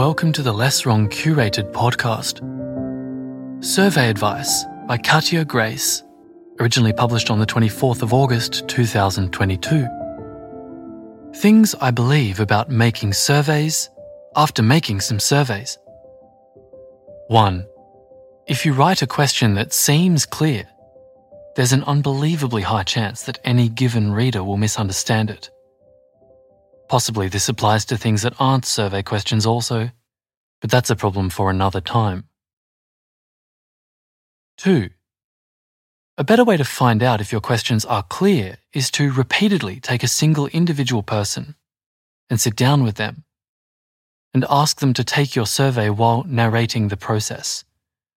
Welcome to the Less Wrong Curated podcast. Survey Advice by Katja Grace, originally published on the 24th of August 2022. Things I believe about making surveys after making some surveys. 1. If you write a question that seems clear, there's an unbelievably high chance that any given reader will misunderstand it. Possibly this applies to things that aren't survey questions also, but that's a problem for another time. 2. A better way to find out if your questions are clear is to repeatedly take a single individual person and sit down with them and ask them to take your survey while narrating the process,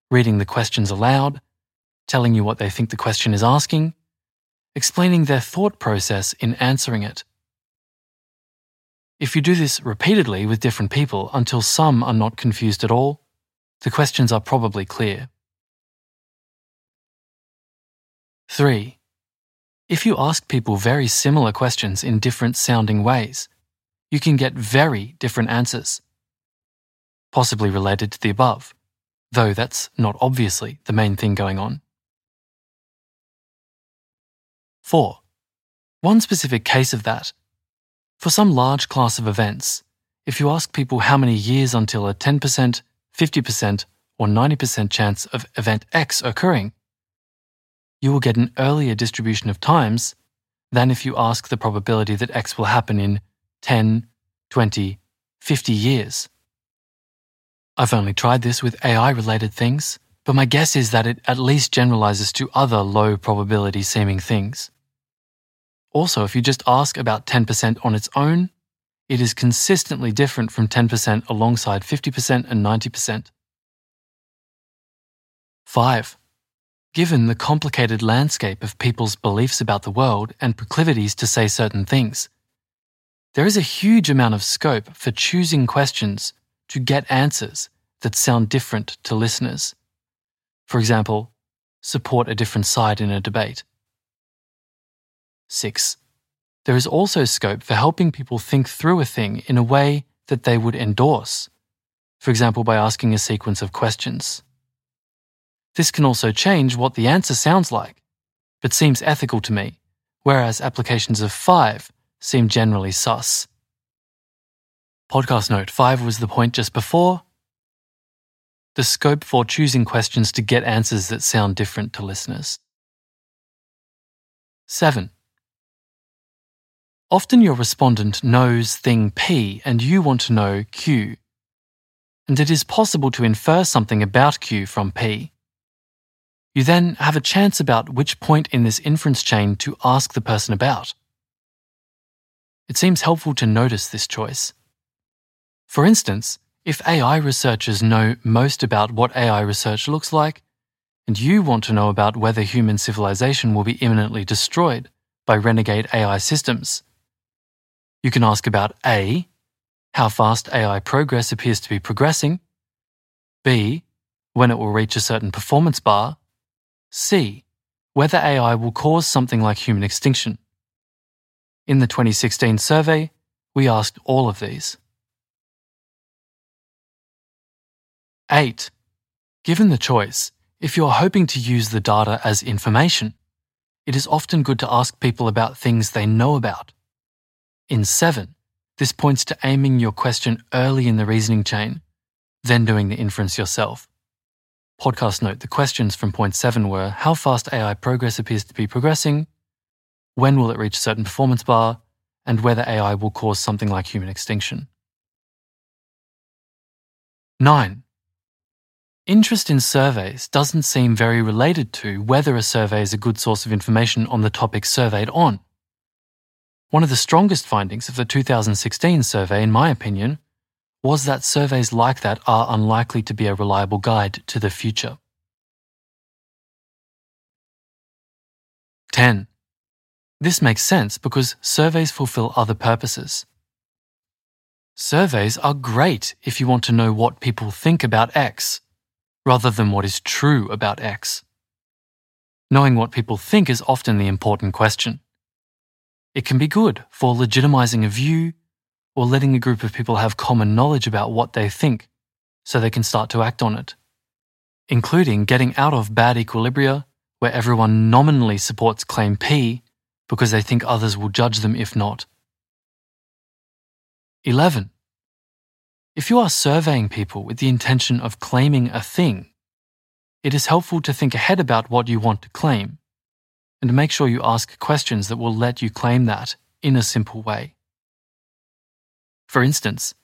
reading the questions aloud, telling you what they think the question is asking, explaining their thought process in answering it if you do this repeatedly with different people until some are not confused at all, the questions are probably clear. 3. If you ask people very similar questions in different sounding ways, you can get very different answers, possibly related to the above, though that's not obviously the main thing going on. 4. One specific case of that for some large class of events, if you ask people how many years until a 10%, 50%, or 90% chance of event X occurring, you will get an earlier distribution of times than if you ask the probability that X will happen in 10, 20, 50 years. I've only tried this with AI related things, but my guess is that it at least generalizes to other low probability seeming things. Also, if you just ask about 10% on its own, it is consistently different from 10% alongside 50% and 90%. 5. Given the complicated landscape of people's beliefs about the world and proclivities to say certain things, there is a huge amount of scope for choosing questions to get answers that sound different to listeners. For example, support a different side in a debate. 6. There is also scope for helping people think through a thing in a way that they would endorse, for example, by asking a sequence of questions. This can also change what the answer sounds like, but seems ethical to me, whereas applications of 5 seem generally sus. Podcast note 5 was the point just before. The scope for choosing questions to get answers that sound different to listeners. 7. Often your respondent knows thing P and you want to know Q. And it is possible to infer something about Q from P. You then have a chance about which point in this inference chain to ask the person about. It seems helpful to notice this choice. For instance, if AI researchers know most about what AI research looks like, and you want to know about whether human civilization will be imminently destroyed by renegade AI systems, you can ask about A, how fast AI progress appears to be progressing, B, when it will reach a certain performance bar, C, whether AI will cause something like human extinction. In the 2016 survey, we asked all of these. 8. Given the choice, if you're hoping to use the data as information, it is often good to ask people about things they know about. In 7, this points to aiming your question early in the reasoning chain, then doing the inference yourself. Podcast note the questions from point 7 were how fast AI progress appears to be progressing, when will it reach a certain performance bar, and whether AI will cause something like human extinction. 9. Interest in surveys doesn't seem very related to whether a survey is a good source of information on the topic surveyed on. One of the strongest findings of the 2016 survey, in my opinion, was that surveys like that are unlikely to be a reliable guide to the future. 10. This makes sense because surveys fulfill other purposes. Surveys are great if you want to know what people think about X, rather than what is true about X. Knowing what people think is often the important question. It can be good for legitimizing a view or letting a group of people have common knowledge about what they think so they can start to act on it, including getting out of bad equilibria where everyone nominally supports claim P because they think others will judge them if not. 11. If you are surveying people with the intention of claiming a thing, it is helpful to think ahead about what you want to claim and make sure you ask questions that will let you claim that in a simple way. For instance,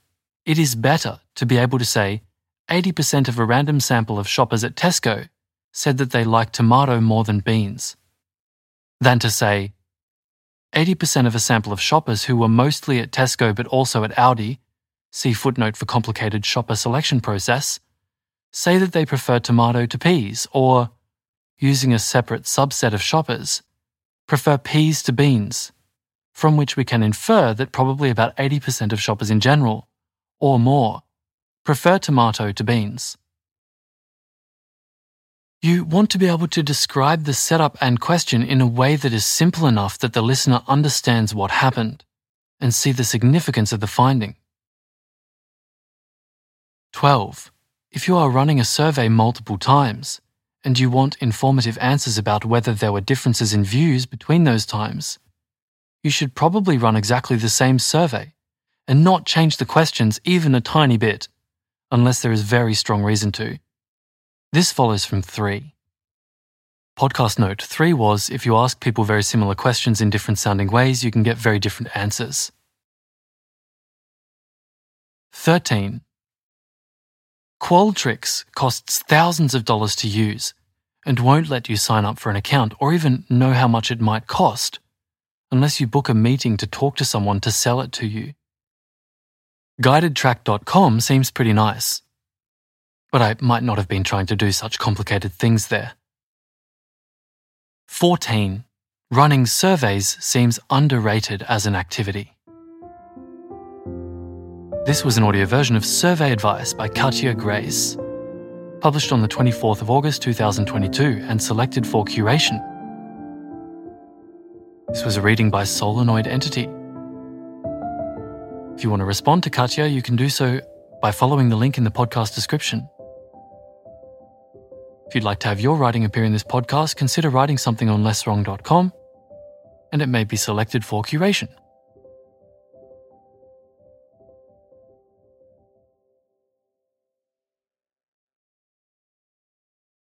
it is better to be able to say 80% of a random sample of shoppers at Tesco said that they like tomato more than beans, than to say 80% of a sample of shoppers who were mostly at Tesco but also at Aldi see footnote for complicated shopper selection process, say that they prefer tomato to peas, or, using a separate subset of shoppers, prefer peas to beans, from which we can infer that probably about 80% of shoppers in general, or more, prefer tomato to beans. You want to be able to describe the setup and question in a way that is simple enough that the listener understands what happened and see the significance of the finding. 12. If you are running a survey multiple times and you want informative answers about whether there were differences in views between those times, you should probably run exactly the same survey and not change the questions even a tiny bit, unless there is very strong reason to. This follows from 3. Podcast note 3 was if you ask people very similar questions in different sounding ways, you can get very different answers. 13. Qualtrics costs thousands of dollars to use and won't let you sign up for an account or even know how much it might cost unless you book a meeting to talk to someone to sell it to you. GuidedTrack.com seems pretty nice, but I might not have been trying to do such complicated things there. 14. Running surveys seems underrated as an activity. This was an audio version of Survey Advice by Katja Grace, published on the 24th of August 2022 and selected for curation. This was a reading by Solenoid Entity. If you want to respond to Katja, you can do so by following the link in the podcast description. If you'd like to have your writing appear in this podcast, consider writing something on lesswrong.com and it may be selected for curation.